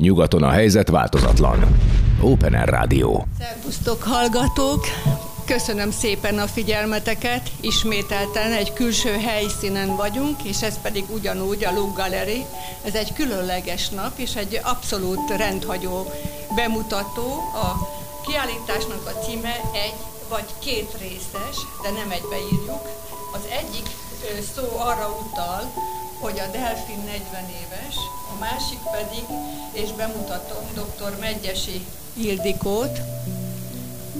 Nyugaton a helyzet változatlan. Open Air Rádió. Szervusztok hallgatók! Köszönöm szépen a figyelmeteket. Ismételten egy külső helyszínen vagyunk, és ez pedig ugyanúgy a Look Gallery. Ez egy különleges nap, és egy abszolút rendhagyó bemutató. A kiállításnak a címe egy vagy két részes, de nem egybeírjuk. Az egyik szó arra utal, hogy a Delfin 40 éves, másik pedig, és bemutatom dr. Megyesi Ildikót,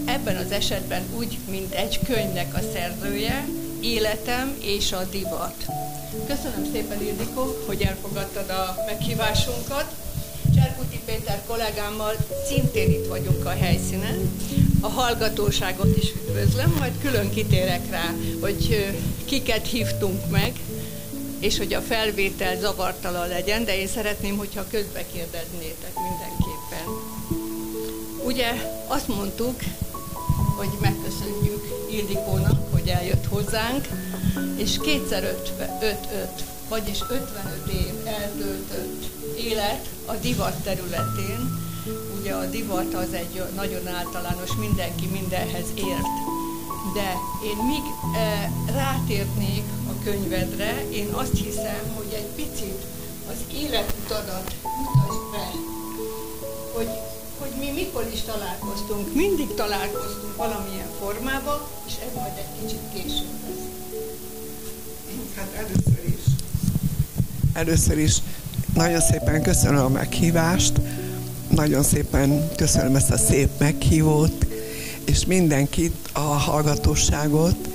ebben az esetben úgy, mint egy könyvnek a szerzője, Életem és a divat. Köszönöm szépen, Ildikó, hogy elfogadtad a meghívásunkat. Cserkuti Péter kollégámmal szintén itt vagyunk a helyszínen. A hallgatóságot is üdvözlöm, majd külön kitérek rá, hogy kiket hívtunk meg, és hogy a felvétel zavartalan legyen, de én szeretném, hogyha közbe kérdeznétek mindenképpen. Ugye azt mondtuk, hogy megköszönjük Ildikónak, hogy eljött hozzánk, és kétszer öt, öt, öt, vagyis 55 év eltöltött élet a divat területén. Ugye a divat az egy nagyon általános, mindenki mindenhez ért. De én még e, rátérnék könyvedre, én azt hiszem, hogy egy picit az életutadat mutasd be, hogy hogy mi mikor is találkoztunk. Mindig találkoztunk valamilyen formában, és ez majd egy kicsit később lesz. Hát először is. Először is nagyon szépen köszönöm a meghívást, nagyon szépen köszönöm ezt a szép meghívót, és mindenkit, a hallgatóságot,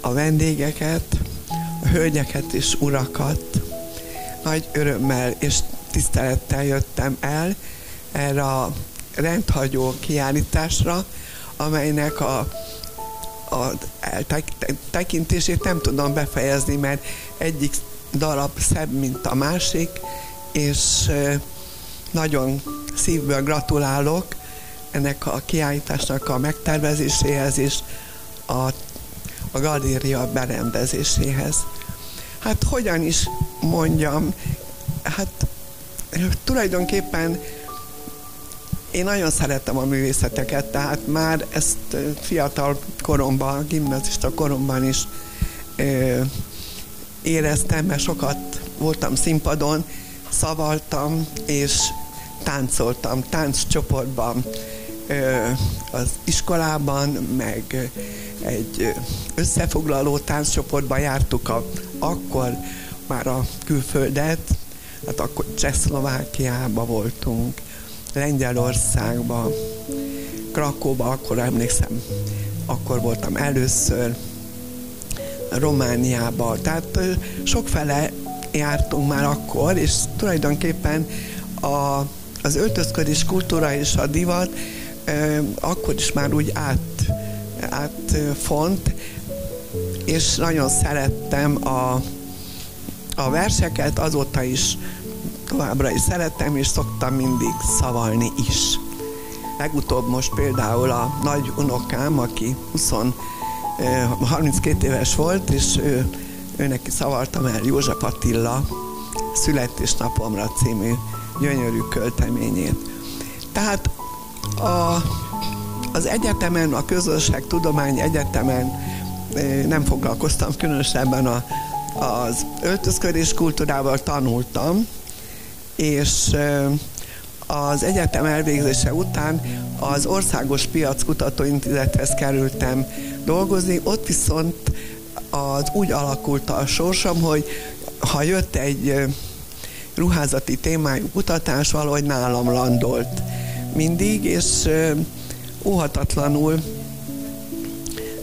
a vendégeket, hölgyeket és urakat. Nagy örömmel és tisztelettel jöttem el erre a rendhagyó kiállításra, amelynek a, a tekintését nem tudom befejezni, mert egyik darab szebb, mint a másik, és nagyon szívből gratulálok ennek a kiállításnak a megtervezéséhez és a, a galéria berendezéséhez. Hát hogyan is mondjam, hát tulajdonképpen én nagyon szerettem a művészeteket, tehát már ezt fiatal koromban, gimnazista koromban is ö, éreztem, mert sokat voltam színpadon, szavaltam és táncoltam tánccsoportban, az iskolában, meg egy összefoglaló tánccsoportban jártuk a, akkor már a külföldet, hát akkor Csehszlovákiában voltunk, Lengyelországba, Krakóba, akkor emlékszem, akkor voltam először, Romániába, tehát sokfele jártunk már akkor, és tulajdonképpen a, az öltözködés kultúra és a divat akkor is már úgy át, átfont, és nagyon szerettem a, a verseket, azóta is továbbra is szerettem, és szoktam mindig szavalni is. Legutóbb most például a nagy unokám, aki 20, 32 éves volt, és ő, ő neki szavaltam el József Attila születésnapomra című gyönyörű költeményét. Tehát a, az egyetemen, a tudomány egyetemen nem foglalkoztam különösebben a, az öltözködés kultúrával tanultam, és az egyetem elvégzése után az Országos Piac Kutatóintézethez kerültem dolgozni, ott viszont az úgy alakult a sorsom, hogy ha jött egy ruházati témájú kutatás, valahogy nálam landolt mindig, és óhatatlanul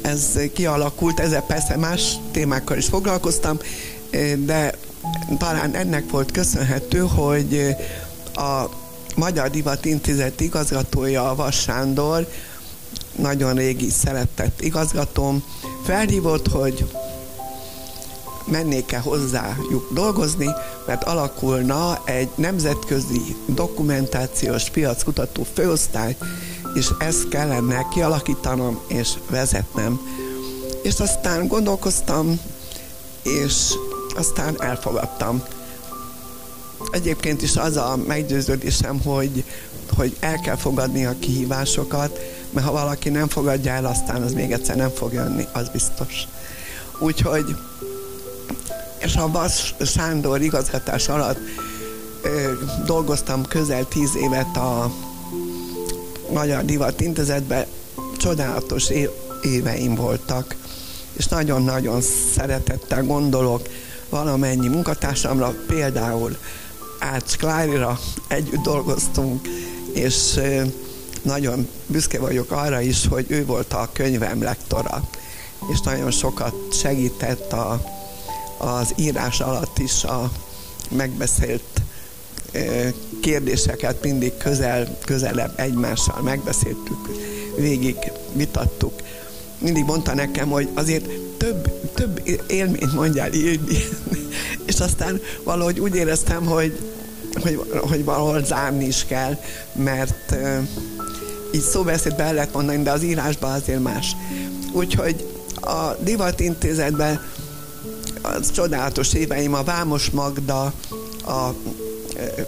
ez kialakult, ezzel persze más témákkal is foglalkoztam, de talán ennek volt köszönhető, hogy a Magyar Divat Intézet igazgatója, Vas Sándor, nagyon régi szeretett igazgatóm, felhívott, hogy mennék-e hozzájuk dolgozni, mert alakulna egy nemzetközi dokumentációs piackutató főosztály, és ezt kellene kialakítanom és vezetnem. És aztán gondolkoztam, és aztán elfogadtam. egyébként is az a meggyőződésem, hogy, hogy el kell fogadni a kihívásokat, mert ha valaki nem fogadja el, aztán az még egyszer nem fog jönni, az biztos. Úgyhogy, és a Vas Sándor igazgatás alatt ö, dolgoztam közel tíz évet a Magyar Divat Intézetben, csodálatos éveim voltak, és nagyon-nagyon szeretettel gondolok valamennyi munkatársamra, például Ács Klárira együtt dolgoztunk, és nagyon büszke vagyok arra is, hogy ő volt a könyvem lektora, és nagyon sokat segített a, az írás alatt is a megbeszélt kérdéseket mindig közel, közelebb egymással megbeszéltük, végig vitattuk. Mindig mondta nekem, hogy azért több, több élményt mondjál írni. És aztán valahogy úgy éreztem, hogy, hogy, hogy valahol zárni is kell, mert így szóbeszédbe el lehet mondani, de az írásban azért más. Úgyhogy a Divat Intézetben az csodálatos éveim, a Vámos Magda, a, e,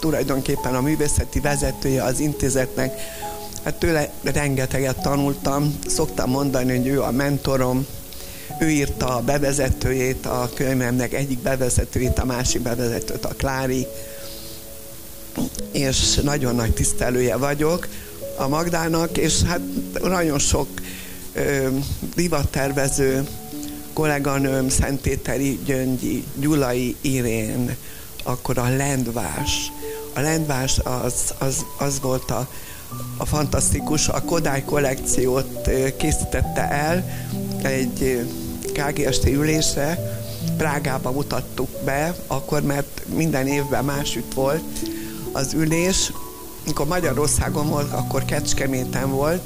tulajdonképpen a művészeti vezetője az intézetnek, hát tőle rengeteget tanultam, szoktam mondani, hogy ő a mentorom, ő írta a bevezetőjét a könyvemnek, egyik bevezetőjét, a másik bevezetőt a Klári, és nagyon nagy tisztelője vagyok a Magdának, és hát nagyon sok ö, divattervező kolléganőm, Szentpéteri Gyöngyi, Gyulai Irén, akkor a Lendvás. A Lendvás az, az, az volt a, a fantasztikus, a Kodály kollekciót készítette el egy KGST ülésre, Prágába mutattuk be, akkor mert minden évben másütt volt az ülés, amikor Magyarországon volt, akkor Kecskeméten volt,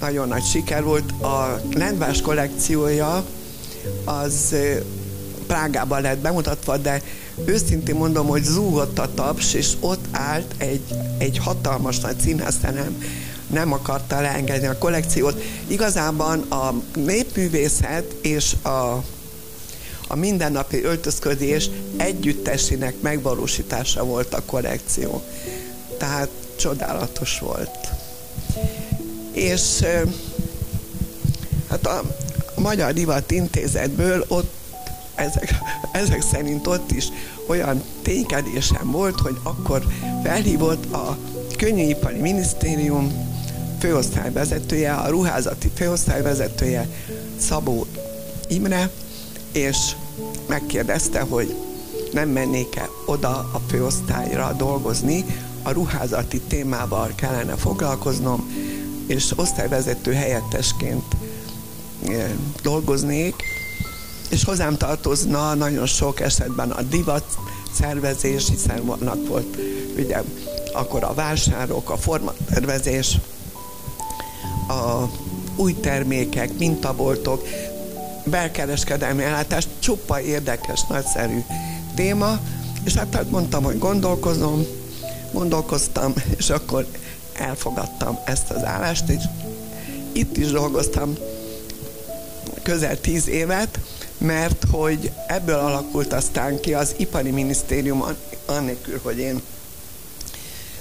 nagyon nagy siker volt. A Lendvás kollekciója az Prágában lett bemutatva, de őszintén mondom, hogy zúgott a taps, és ott állt egy, egy hatalmas nagy színészterem, nem akarta leengedni a kollekciót. Igazában a népművészet és a, a mindennapi öltözködés együttesének megvalósítása volt a kollekció tehát csodálatos volt. És hát a Magyar Divat Intézetből ott ezek, ezek szerint ott is olyan ténykedésem volt, hogy akkor felhívott a Könnyűipari Minisztérium főosztályvezetője, a ruházati főosztályvezetője Szabó Imre, és megkérdezte, hogy nem mennék-e oda a főosztályra dolgozni, a ruházati témával kellene foglalkoznom, és osztályvezető helyettesként dolgoznék, és hozzám tartozna nagyon sok esetben a divat szervezés, hiszen vannak volt ugye akkor a vásárok, a formatervezés, a új termékek, mintaboltok, belkereskedelmi ellátás, csupa érdekes, nagyszerű téma, és hát mondtam, hogy gondolkozom, gondolkoztam, és akkor elfogadtam ezt az állást, és itt is dolgoztam közel tíz évet, mert hogy ebből alakult aztán ki az ipari minisztérium, annélkül, hogy én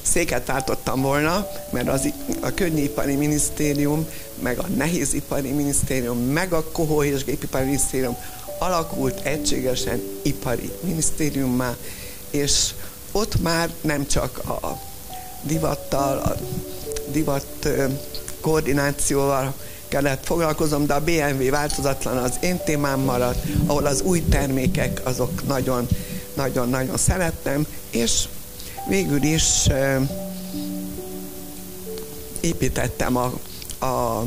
széket váltottam volna, mert az, a könnyűipari minisztérium, meg a nehézipari minisztérium, meg a kohó és gépipari minisztérium alakult egységesen ipari minisztériummá, és ott már nem csak a divattal, a divat koordinációval kellett foglalkozom, de a BMW változatlan az én témám maradt, ahol az új termékek azok nagyon, nagyon, nagyon szerettem, és végül is építettem a, a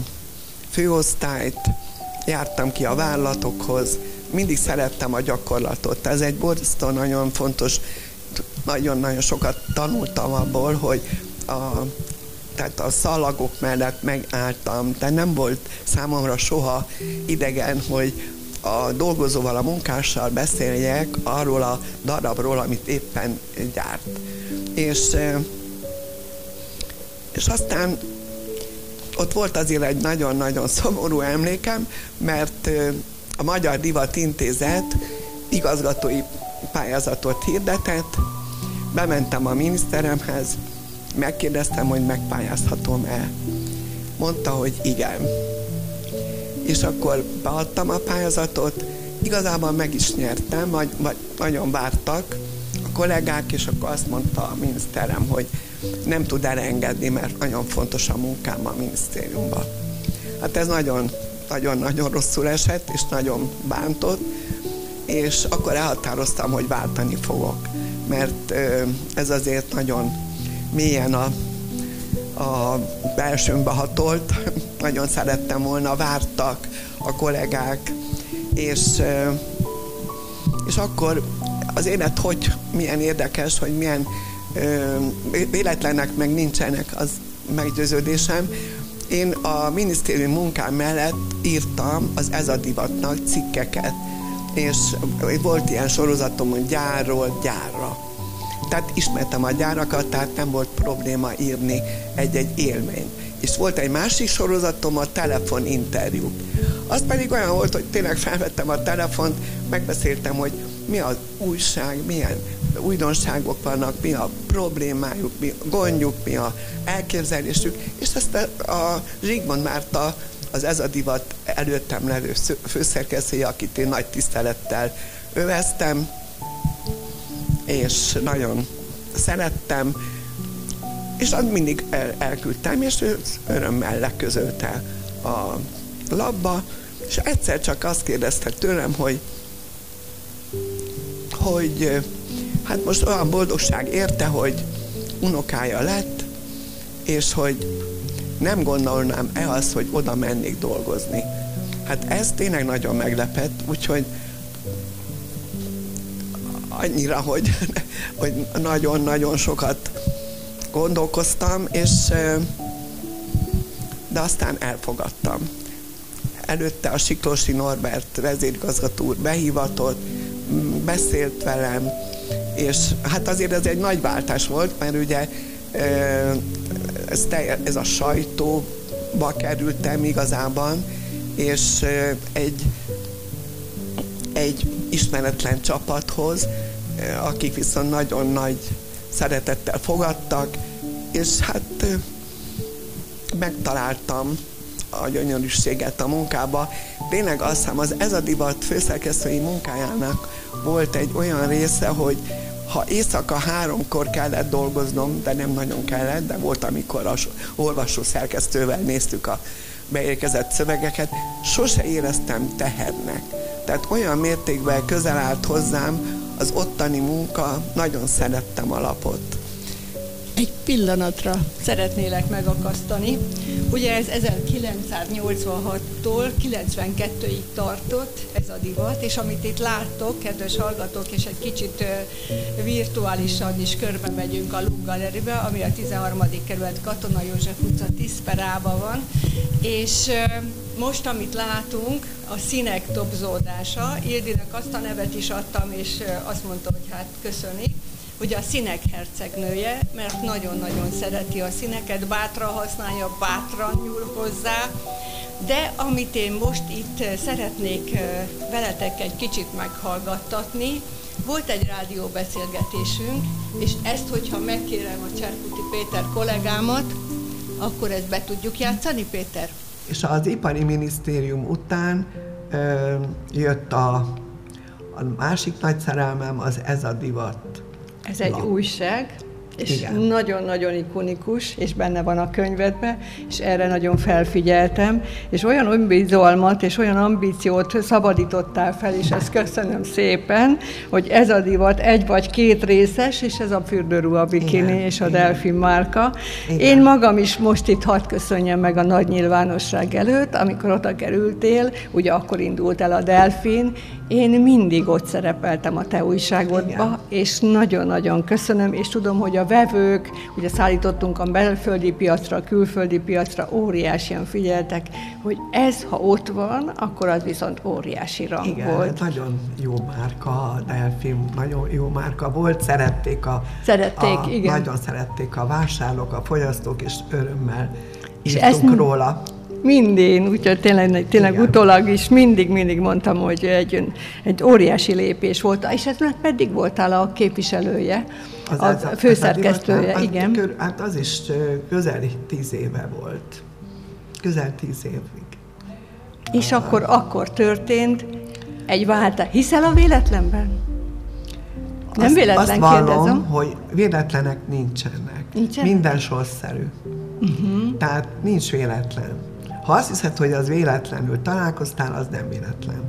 főosztályt, jártam ki a vállalatokhoz, mindig szerettem a gyakorlatot. Ez egy borzasztó nagyon fontos nagyon-nagyon sokat tanultam abból, hogy a, tehát a szalagok mellett megálltam, de nem volt számomra soha idegen, hogy a dolgozóval, a munkással beszéljek arról a darabról, amit éppen gyárt. És, és aztán ott volt azért egy nagyon-nagyon szomorú emlékem, mert a Magyar Divat Intézet igazgatói pályázatot hirdetett, bementem a miniszteremhez, megkérdeztem, hogy megpályázhatom-e. Mondta, hogy igen. És akkor beadtam a pályázatot, igazából meg is nyertem, vagy, vagy nagyon vártak a kollégák, és akkor azt mondta a miniszterem, hogy nem tud elengedni, mert nagyon fontos a munkám a minisztériumban. Hát ez nagyon, nagyon-nagyon rosszul esett, és nagyon bántott, és akkor elhatároztam, hogy váltani fogok, mert ez azért nagyon mélyen a, a belsőmbe hatolt, nagyon szerettem volna, vártak a kollégák, és, és akkor az élet hogy milyen érdekes, hogy milyen véletlenek meg nincsenek, az meggyőződésem. Én a minisztérium munkám mellett írtam az Ez a divatnak cikkeket, és volt ilyen sorozatom, hogy gyárról gyárra. Tehát ismertem a gyárakat, tehát nem volt probléma írni egy-egy élményt. És volt egy másik sorozatom, a telefoninterjú. Az pedig olyan volt, hogy tényleg felvettem a telefont, megbeszéltem, hogy mi az újság, milyen újdonságok vannak, mi a problémájuk, mi a gondjuk, mi a elképzelésük, és ezt a, a Zsigmond Márta, az Ez a Divat előttem levő főszerkesztője, akit én nagy tisztelettel öveztem, és nagyon szerettem, és azt mindig el, elküldtem, és ő örömmel leközölte a labba, és egyszer csak azt kérdezte tőlem, hogy hogy hát most olyan boldogság érte, hogy unokája lett, és hogy nem gondolnám-e azt, hogy oda mennék dolgozni. Hát ez tényleg nagyon meglepett, úgyhogy annyira, hogy, hogy nagyon-nagyon sokat gondolkoztam, és de aztán elfogadtam. Előtte a Siklósi Norbert vezérigazgató úr behívatott, beszélt velem, és hát azért ez egy nagy váltás volt, mert ugye ez, ez a sajtóba kerültem igazában, és egy, egy ismeretlen csapathoz, akik viszont nagyon nagy szeretettel fogadtak, és hát megtaláltam a gyönyörűséget a munkába. Tényleg azt hiszem, az ez a divat főszerkesztői munkájának volt egy olyan része, hogy ha éjszaka háromkor kellett dolgoznom, de nem nagyon kellett, de volt, amikor az olvasó szerkesztővel néztük a beérkezett szövegeket, sose éreztem tehernek. Tehát olyan mértékben közel állt hozzám az ottani munka, nagyon szerettem a lapot. Egy pillanatra szeretnélek megakasztani. Ugye ez 1986-tól 92-ig tartott ez a divat, és amit itt láttok, kedves hallgatók, és egy kicsit virtuálisan is körbe megyünk a Lug Galeribe, ami a 13. kerület Katona József utca 10 van, és most, amit látunk, a színek dobzódása, Ildinek azt a nevet is adtam, és azt mondta, hogy hát köszönik, ugye a színek hercegnője, mert nagyon-nagyon szereti a színeket, bátran használja, bátran nyúl hozzá, de amit én most itt szeretnék veletek egy kicsit meghallgattatni, volt egy rádióbeszélgetésünk, és ezt, hogyha megkérem a Cserkuti Péter kollégámat, akkor ezt be tudjuk játszani, Péter? És az ipari minisztérium után ö, jött a, a másik nagy szerelmem, az ez a divat ez egy Na. újság, és nagyon-nagyon ikonikus, és benne van a könyvedben, és erre nagyon felfigyeltem, és olyan önbizalmat és olyan ambíciót szabadítottál fel, és ezt köszönöm szépen, hogy ez a divat egy vagy két részes, és ez a fürdőruha bikini Igen, és a Igen. Delfin márka. Igen. Én magam is most itt hadd köszönjem meg a nagy nyilvánosság előtt, amikor oda kerültél, ugye akkor indult el a Delfin, én mindig ott szerepeltem a te újságodba, Igen. és nagyon-nagyon köszönöm, és tudom, hogy a vevők, ugye szállítottunk a belföldi piacra, a külföldi piacra, óriásian figyeltek, hogy ez, ha ott van, akkor az viszont óriási rang Igen, volt. nagyon jó márka, a Delfin nagyon jó márka volt, szerették a... Szerették, a, igen. Nagyon szerették a vásárlók, a fogyasztók, és örömmel írtunk róla Mindén, úgyhogy tényleg, tényleg Igen. utólag is mindig, mindig mondtam, hogy egy, egy óriási lépés volt, és ez pedig voltál a képviselője, az, a, a főszerkesztője, az, igen. Kör, hát az is közel tíz éve volt. Közel tíz évig. És a, akkor, akkor történt egy váltás. Hiszel a véletlenben? Nem azt, véletlen azt vallom, kérdezem. hogy véletlenek nincsenek. Nincsen? Minden sorszerű. Uh-huh. Tehát nincs véletlen. Ha azt hiszed, hogy az véletlenül találkoztál, az nem véletlen.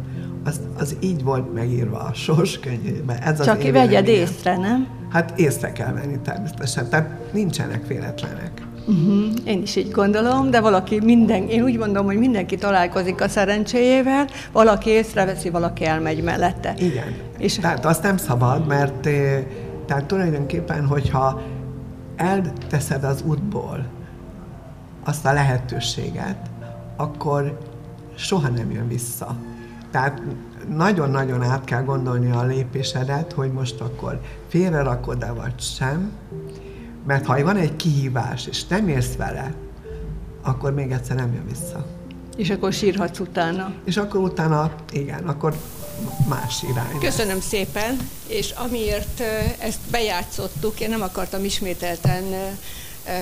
Az, az így volt megírva a sors könyvében. Ez Csak az vegyed észre, nem? Hát észre kell venni természetesen. Tehát nincsenek véletlenek. Uh-huh. Én is így gondolom, de valaki minden, én úgy mondom, hogy mindenki találkozik a szerencséjével, valaki észreveszi, valaki elmegy mellette. Igen. És tehát azt nem szabad, mert eh, tehát tulajdonképpen, hogyha elteszed az útból azt a lehetőséget, akkor soha nem jön vissza. Tehát nagyon-nagyon át kell gondolni a lépésedet, hogy most akkor félre rakod-e vagy sem, mert ha van egy kihívás, és nem érsz vele, akkor még egyszer nem jön vissza. És akkor sírhatsz utána. És akkor utána, igen, akkor más irány. Köszönöm szépen, és amiért ezt bejátszottuk, én nem akartam ismételten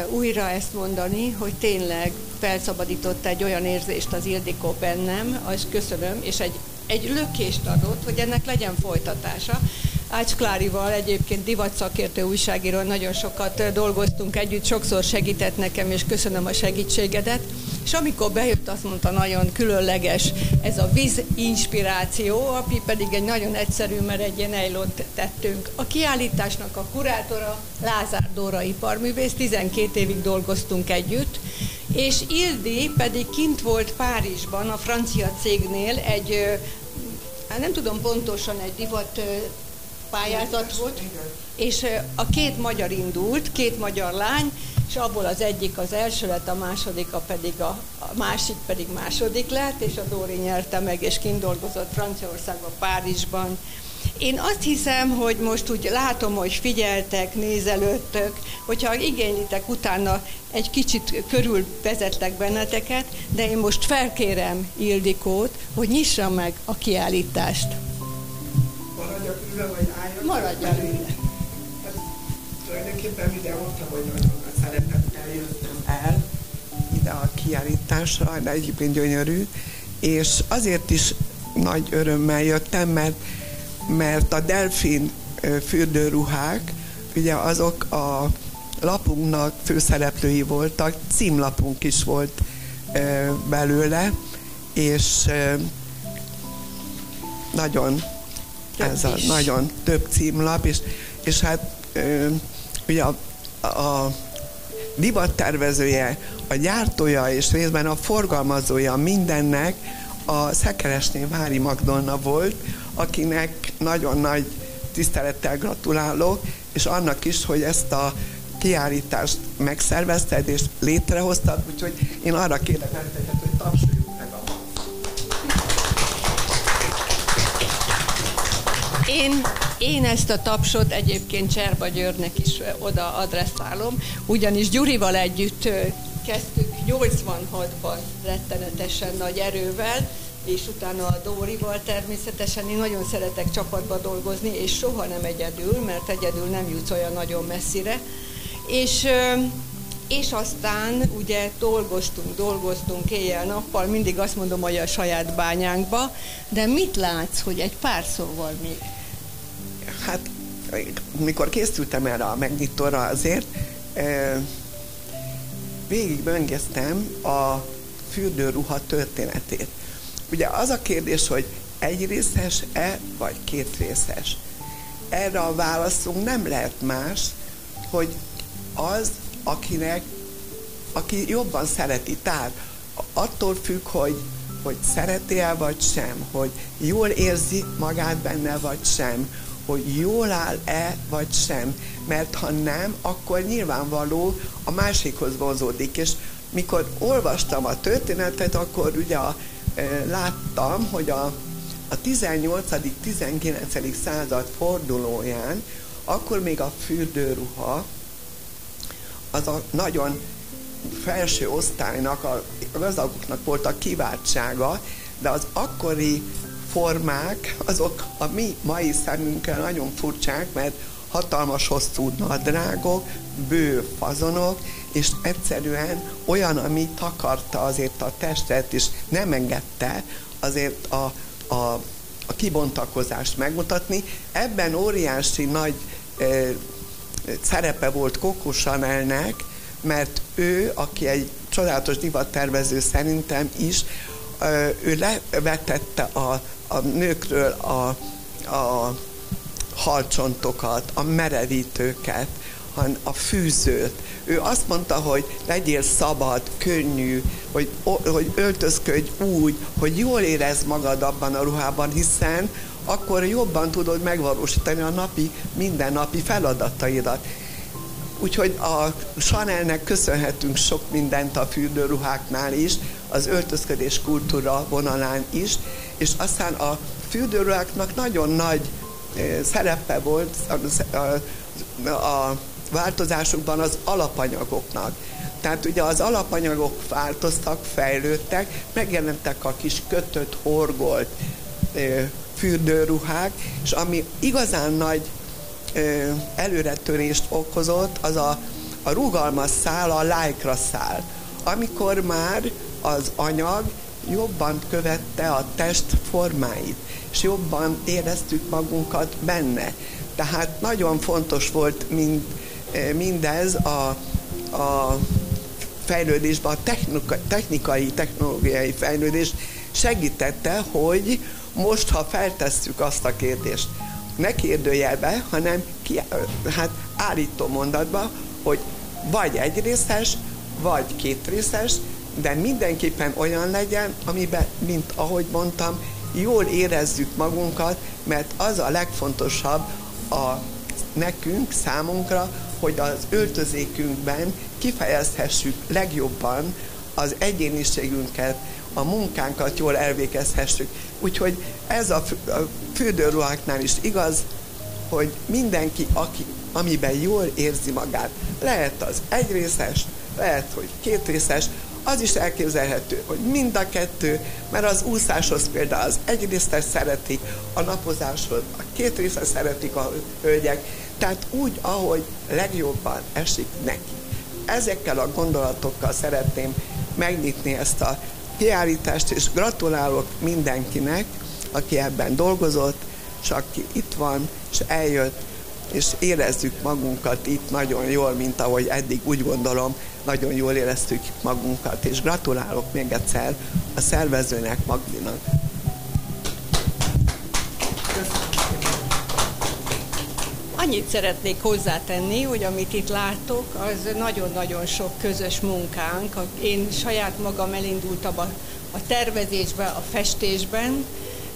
újra ezt mondani, hogy tényleg felszabadított egy olyan érzést az Ildikó bennem, azt köszönöm, és egy, egy lökést adott, hogy ennek legyen folytatása. Ács Klárival egyébként divatszakértő újságíró, nagyon sokat dolgoztunk együtt, sokszor segített nekem, és köszönöm a segítségedet. És amikor bejött, azt mondta, nagyon különleges ez a víz inspiráció, ami pedig egy nagyon egyszerű, mert egy ilyen ejlont tettünk. A kiállításnak a kurátora Lázár Dóra iparművész, 12 évig dolgoztunk együtt, és Ildi pedig kint volt Párizsban, a francia cégnél egy hát nem tudom pontosan, egy divat pályázat volt, és a két magyar indult, két magyar lány, és abból az egyik az első lett, a második a pedig a, a másik pedig második lett, és a Dóri nyerte meg, és kindolgozott Franciaországban, Párizsban. Én azt hiszem, hogy most úgy látom, hogy figyeltek, nézelődtök, hogyha igénylitek utána egy kicsit körül vezetlek benneteket, de én most felkérem Ildikót, hogy nyissa meg a kiállítást. Maradjak ülve, vagy álljak? Maradjak ülve. Hát, tulajdonképpen ide mondtam, hogy nagyon nagy szeretettel jöttem el ide a kiállításra, de egyébként gyönyörű, és azért is nagy örömmel jöttem, mert, mert a delfin fürdőruhák, ugye azok a lapunknak főszereplői voltak, címlapunk is volt belőle, és nagyon ez a nagyon több címlap, és, és hát ö, ugye a, a divattervezője, a gyártója és részben a forgalmazója mindennek a Szekeresné Vári Magdolna volt, akinek nagyon nagy tisztelettel gratulálok, és annak is, hogy ezt a kiállítást megszervezted és létrehoztad, úgyhogy én arra kérek benneteket, hogy tapsoljuk Én, én ezt a tapsot egyébként Cserba Györnek is oda adresszálom, ugyanis Gyurival együtt kezdtük 86-ban rettenetesen nagy erővel, és utána a Dórival természetesen én nagyon szeretek csapatba dolgozni, és soha nem egyedül, mert egyedül nem jutsz olyan nagyon messzire. És, és aztán ugye dolgoztunk, dolgoztunk éjjel-nappal, mindig azt mondom, hogy a saját bányánkba, de mit látsz, hogy egy pár szóval még mikor készültem erre a megnyitóra azért, végig böngésztem a fürdőruha történetét. Ugye az a kérdés, hogy egy részes-e, vagy két részes. Erre a válaszunk nem lehet más, hogy az, akinek, aki jobban szereti. Tehát attól függ, hogy, hogy szereti-e vagy sem, hogy jól érzi magát benne vagy sem, hogy jól áll-e vagy sem, mert ha nem, akkor nyilvánvaló a másikhoz vonzódik, és mikor olvastam a történetet, akkor ugye a, e, láttam, hogy a, a 18.-19. század fordulóján akkor még a fürdőruha az a nagyon felső osztálynak, a gazdagoknak volt a kiváltsága, de az akkori formák, azok a mi mai szemünkkel nagyon furcsák, mert hatalmas hosszú nadrágok, bő fazonok, és egyszerűen olyan, ami takarta azért a testet, és nem engedte azért a, a, a kibontakozást megmutatni. Ebben óriási nagy e, szerepe volt Coco Chanelnek, mert ő, aki egy csodálatos divattervező szerintem is, ő levetette a, a nőkről a, a halcsontokat, a merevítőket, a fűzőt. Ő azt mondta, hogy legyél szabad, könnyű, hogy, hogy öltözködj úgy, hogy jól érez magad abban a ruhában, hiszen akkor jobban tudod megvalósítani a napi, mindennapi feladataidat. Úgyhogy a Chanelnek köszönhetünk sok mindent a fürdőruháknál is, az öltözködés kultúra vonalán is, és aztán a fürdőruháknak nagyon nagy szerepe volt a, a, a változásokban az alapanyagoknak. Tehát ugye az alapanyagok változtak, fejlődtek, megjelentek a kis kötött, horgolt fürdőruhák, és ami igazán nagy előretörést okozott, az a, a rugalmas szál, a lycra szál. Amikor már az anyag jobban követte a test formáit, és jobban éreztük magunkat benne. Tehát nagyon fontos volt mind, mindez a, a fejlődésben, a technika, technikai, technológiai fejlődés segítette, hogy most, ha feltesszük azt a kérdést, ne kérdőjelbe, hanem ki, hát állító mondatba, hogy vagy egy részes, vagy két részes, de mindenképpen olyan legyen, amiben, mint ahogy mondtam, jól érezzük magunkat, mert az a legfontosabb a nekünk, számunkra, hogy az öltözékünkben kifejezhessük legjobban az egyéniségünket, a munkánkat jól elvégezhessük. Úgyhogy ez a fürdőruháknál is igaz, hogy mindenki, aki, amiben jól érzi magát, lehet az egyrészes, lehet, hogy kétrészes, az is elképzelhető, hogy mind a kettő, mert az úszáshoz például az egyrészes szeretik, a napozáshoz a két részes szeretik a hölgyek, tehát úgy, ahogy legjobban esik neki. Ezekkel a gondolatokkal szeretném megnyitni ezt a kiállítást, és gratulálok mindenkinek, aki ebben dolgozott, és aki itt van, és eljött, és érezzük magunkat itt nagyon jól, mint ahogy eddig úgy gondolom, nagyon jól éreztük magunkat, és gratulálok még egyszer a szervezőnek, Magdinak. Annyit szeretnék hozzátenni, hogy amit itt látok, az nagyon-nagyon sok közös munkánk. Én saját magam elindultam a, a tervezésben, a festésben,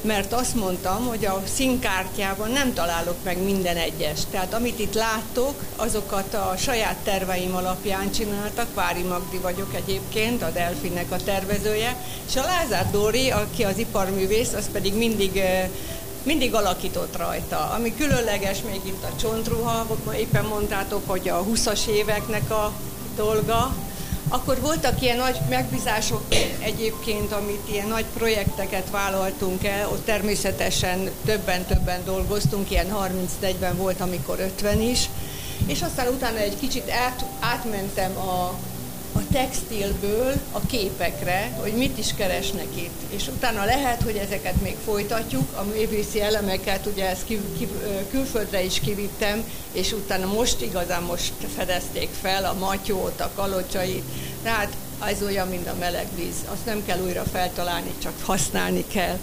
mert azt mondtam, hogy a színkártyában nem találok meg minden egyes. Tehát amit itt láttok, azokat a saját terveim alapján csináltak. Vári Magdi vagyok egyébként, a Delfinnek a tervezője, és a Lázár Dóri, aki az iparművész, az pedig mindig mindig alakított rajta. Ami különleges még itt a csontruha, éppen mondtátok, hogy a 20-as éveknek a dolga, akkor voltak ilyen nagy megbízások egyébként, amit ilyen nagy projekteket vállaltunk el, ott természetesen többen-többen dolgoztunk, ilyen 30-40 volt, amikor 50 is, és aztán utána egy kicsit át, átmentem a textilből a képekre, hogy mit is keresnek itt. És utána lehet, hogy ezeket még folytatjuk, a művészi elemeket, ugye ezt ki, ki, külföldre is kivittem, és utána most igazán most fedezték fel a matyót, a kalocsait, tehát ez olyan, mint a meleg víz. Azt nem kell újra feltalálni, csak használni kell.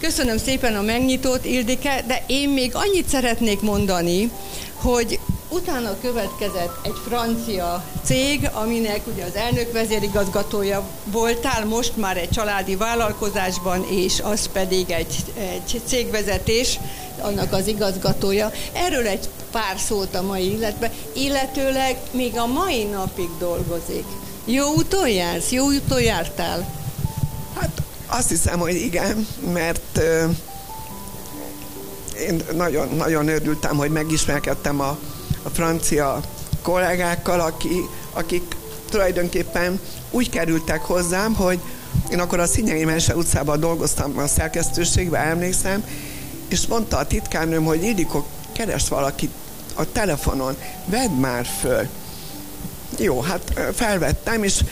Köszönöm szépen a megnyitót, Ildike, de én még annyit szeretnék mondani, hogy Utána következett egy francia cég, aminek ugye az elnök vezérigazgatója voltál, most már egy családi vállalkozásban, és az pedig egy, egy cégvezetés, annak az igazgatója. Erről egy pár szót a mai illetve, illetőleg még a mai napig dolgozik. Jó úton jársz? Jó úton jártál? Hát azt hiszem, hogy igen, mert euh, én nagyon, nagyon örültem, hogy megismerkedtem a a francia kollégákkal, aki, akik tulajdonképpen úgy kerültek hozzám, hogy én akkor a Szinyei Mese utcában dolgoztam a szerkesztőségben, emlékszem, és mondta a titkárnőm, hogy Ildikó, keres valakit a telefonon, vedd már föl. Jó, hát felvettem, és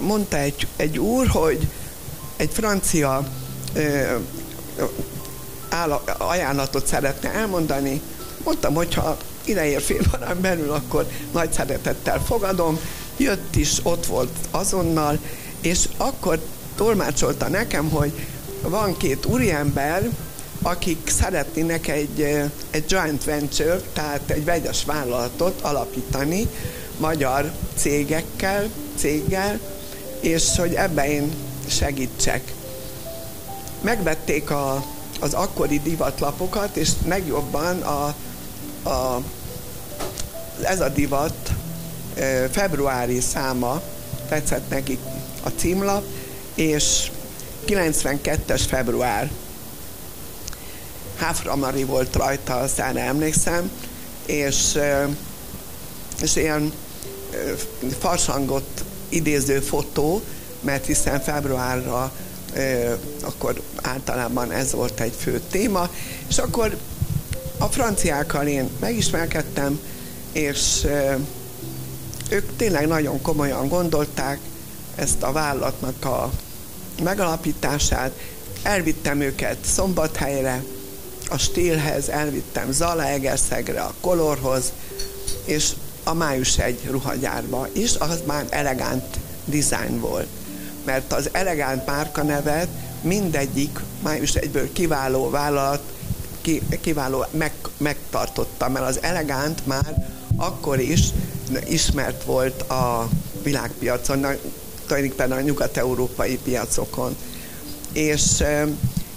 mondta egy, egy úr, hogy egy francia ö, ajánlatot szeretne elmondani. Mondtam, hogyha ideér fél órán belül, akkor nagy szeretettel fogadom. Jött is, ott volt azonnal, és akkor tolmácsolta nekem, hogy van két úriember, akik szeretnének egy, egy joint venture, tehát egy vegyes vállalatot alapítani magyar cégekkel, céggel, és hogy ebben én segítsek. Megvették a, az akkori divatlapokat, és megjobban a, a, ez a divat februári száma tetszett nekik a címlap, és 92-es február. Háfra Mari volt rajta, aztán emlékszem, és, és ilyen farsangot idéző fotó, mert hiszen februárra akkor általában ez volt egy fő téma, és akkor a franciákkal én megismerkedtem, és ők tényleg nagyon komolyan gondolták ezt a vállalatnak a megalapítását, elvittem őket Szombathelyre, a stílhez, elvittem Zalaegerszegre, a Kolorhoz, és a Május egy ruhagyárba is, az már elegánt design volt. Mert az elegánt márka nevet mindegyik Május egyből kiváló vállalat, ki, kiváló meg, megtartotta, mert az elegánt már akkor is ismert volt a világpiacon, tulajdonképpen a nyugat-európai piacokon. És,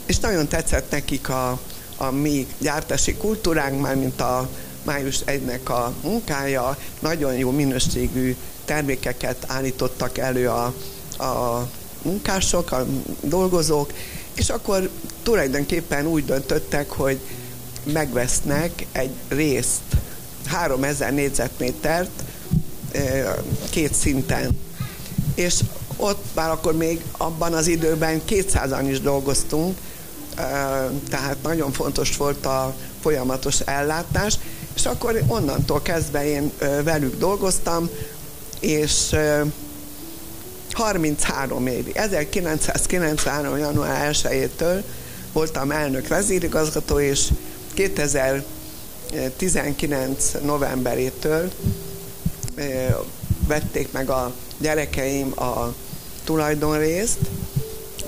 és nagyon tetszett nekik a, a mi gyártási kultúránk, már mint a május 1-nek a munkája, nagyon jó minőségű termékeket állítottak elő a, a munkások, a dolgozók, és akkor tulajdonképpen úgy döntöttek, hogy megvesznek egy részt, 3000 négyzetmétert két szinten. És ott már akkor még abban az időben 200-an is dolgoztunk, tehát nagyon fontos volt a folyamatos ellátás, és akkor onnantól kezdve én velük dolgoztam, és 33 év, 1993. január 1-től voltam elnök vezérigazgató, és 2019 novemberétől vették meg a gyerekeim a tulajdonrészt,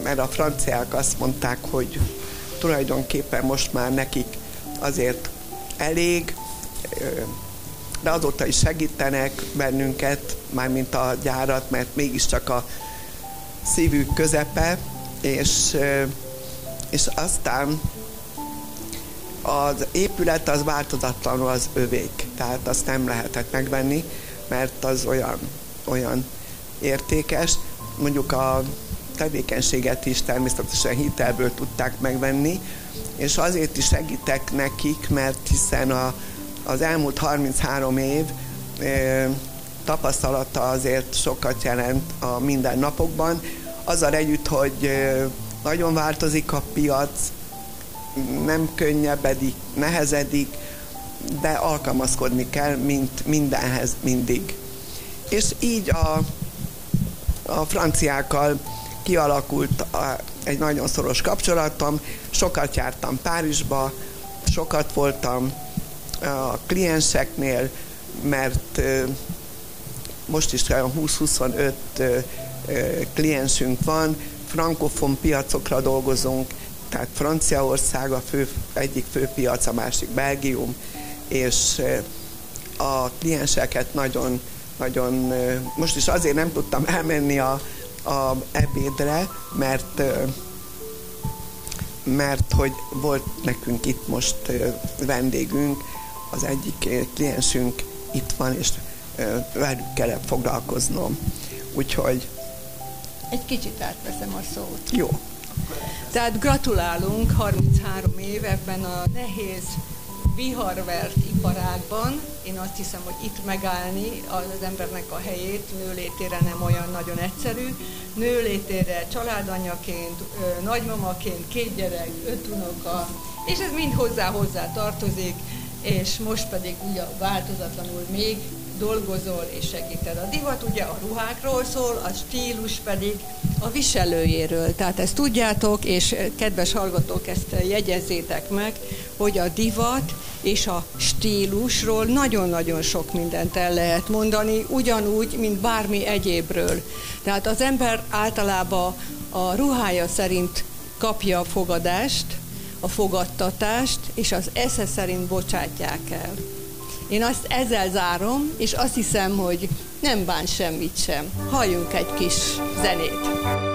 mert a franciák azt mondták, hogy tulajdonképpen most már nekik azért elég, de azóta is segítenek bennünket, mármint a gyárat, mert mégiscsak a szívük közepe, és, és aztán az épület az változatlanul az övék, tehát azt nem lehetett megvenni, mert az olyan, olyan értékes. Mondjuk a tevékenységet is természetesen hitelből tudták megvenni, és azért is segítek nekik, mert hiszen a, az elmúlt 33 év e, tapasztalata azért sokat jelent a mindennapokban. Azzal együtt, hogy e, nagyon változik a piac, nem könnyebbedik, nehezedik, de alkalmazkodni kell, mint mindenhez mindig. És így a, a franciákkal kialakult a, egy nagyon szoros kapcsolatom, sokat jártam Párizsba, sokat voltam a klienseknél, mert most is olyan 20-25 kliensünk van, frankofon piacokra dolgozunk, tehát Franciaország a fő, egyik fő piac, a másik Belgium, és a klienseket nagyon, nagyon, most is azért nem tudtam elmenni a, a ebédre, mert mert hogy volt nekünk itt most vendégünk, az egyik kliensünk itt van, és velük kellett foglalkoznom. Úgyhogy... Egy kicsit átveszem a szót. Jó. Tehát gratulálunk 33 év ebben a nehéz, viharvert iparágban. Én azt hiszem, hogy itt megállni az embernek a helyét nőlétére nem olyan nagyon egyszerű. Nőlétére családanyaként, nagymamaként, két gyerek, öt unoka, és ez mind hozzá-hozzá tartozik, és most pedig ugye változatlanul még dolgozol és segíted. A divat ugye a ruhákról szól, a stílus pedig a viselőjéről. Tehát ezt tudjátok, és kedves hallgatók, ezt jegyezzétek meg, hogy a divat és a stílusról nagyon-nagyon sok mindent el lehet mondani, ugyanúgy, mint bármi egyébről. Tehát az ember általában a ruhája szerint kapja a fogadást, a fogadtatást, és az esze szerint bocsátják el. Én azt ezzel zárom, és azt hiszem, hogy nem bán semmit sem. Halljunk egy kis zenét.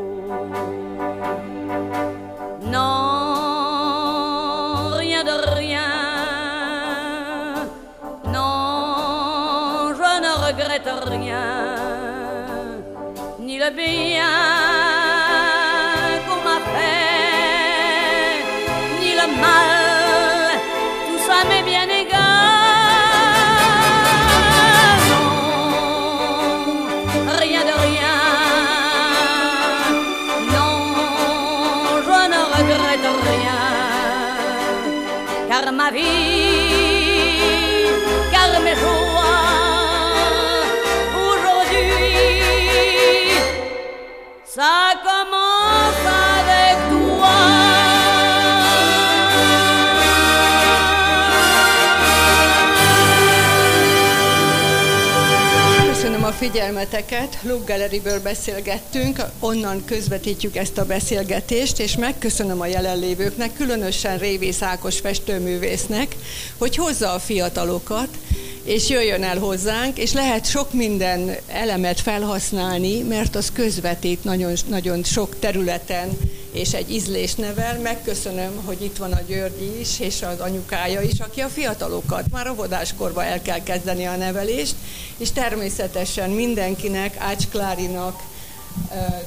be. Figyelmeteket, Luke Galleryből beszélgettünk, onnan közvetítjük ezt a beszélgetést, és megköszönöm a jelenlévőknek, különösen Révész Ákos festőművésznek, hogy hozza a fiatalokat, és jöjjön el hozzánk, és lehet sok minden elemet felhasználni, mert az közvetít nagyon, nagyon sok területen, és egy ízlés nevel. Megköszönöm, hogy itt van a Györgyi is, és az anyukája is, aki a fiatalokat már óvodáskorban el kell kezdeni a nevelést, és természetesen mindenkinek, Ács Klárinak,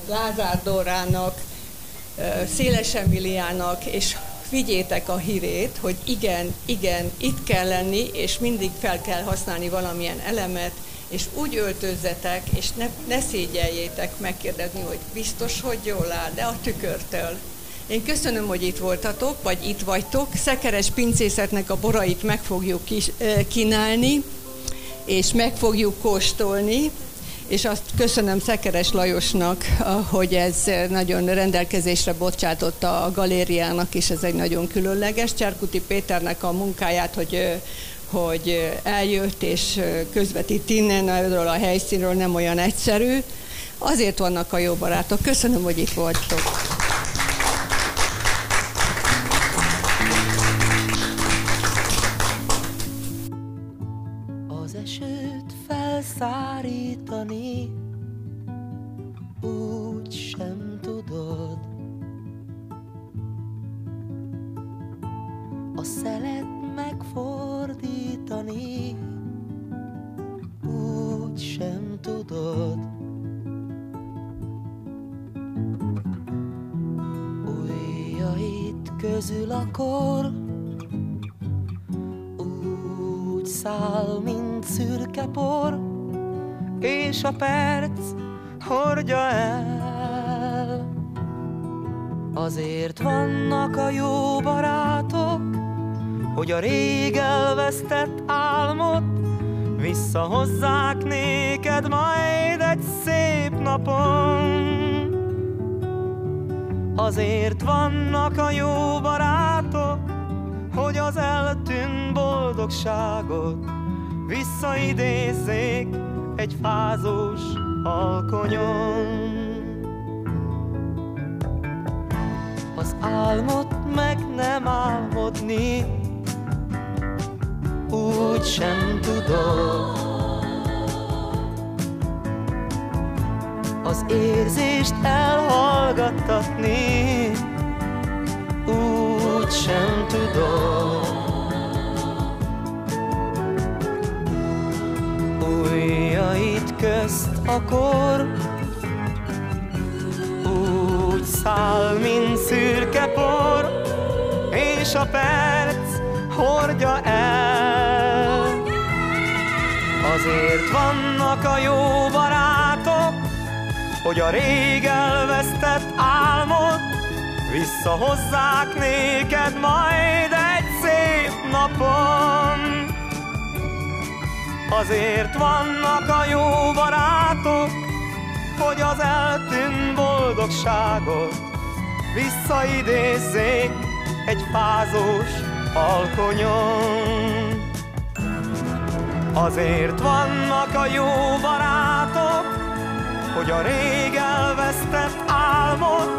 Lázár Dórának, Széles Emiliának és vigyétek a hírét, hogy igen, igen, itt kell lenni, és mindig fel kell használni valamilyen elemet, és úgy öltözzetek, és ne, ne szégyeljétek megkérdezni, hogy biztos, hogy jól áll, de a tükörtől. Én köszönöm, hogy itt voltatok, vagy itt vagytok. Szekeres pincészetnek a borait meg fogjuk kis, kínálni, és meg fogjuk kóstolni és azt köszönöm Szekeres Lajosnak, hogy ez nagyon rendelkezésre bocsátotta a galériának, és ez egy nagyon különleges. Cserkuti Péternek a munkáját, hogy hogy eljött és közvetít innen erről a helyszínről nem olyan egyszerű. Azért vannak a jó barátok. Köszönöm, hogy itt voltok. Napon Azért vannak a jó barátok, hogy az eltűnt boldogságot visszaidézzék egy fázós alkonyon. Az álmot meg nem álmodni, úgy sem tudod. Az érzést elhallgattatni, úgy sem tudod. Ujjait közt a kor, úgy száll, mint szürke por, és a perc hordja el. Azért vannak a jó barátok, hogy a rég elvesztett álmot visszahozzák néked majd egy szép napon. Azért vannak a jó barátok, hogy az eltűnt boldogságot visszaidézzék egy fázós alkonyon. Azért vannak a jó barátok, hogy a rég elvesztett álmot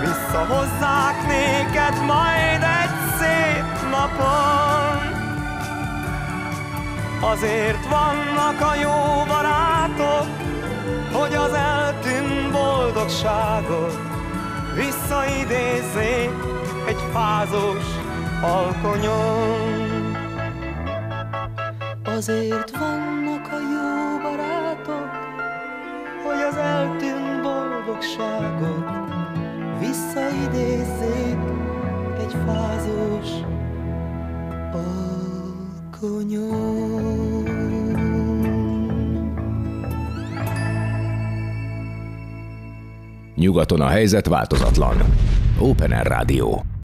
visszahozzák néked majd egy szép napon. Azért vannak a jó barátok, hogy az eltűnt boldogságot visszaidézzék egy fázós alkonyon. Azért vannak boldogságot visszaidézzék egy fázós alkonyon. Nyugaton a helyzet változatlan. Open Air Rádió.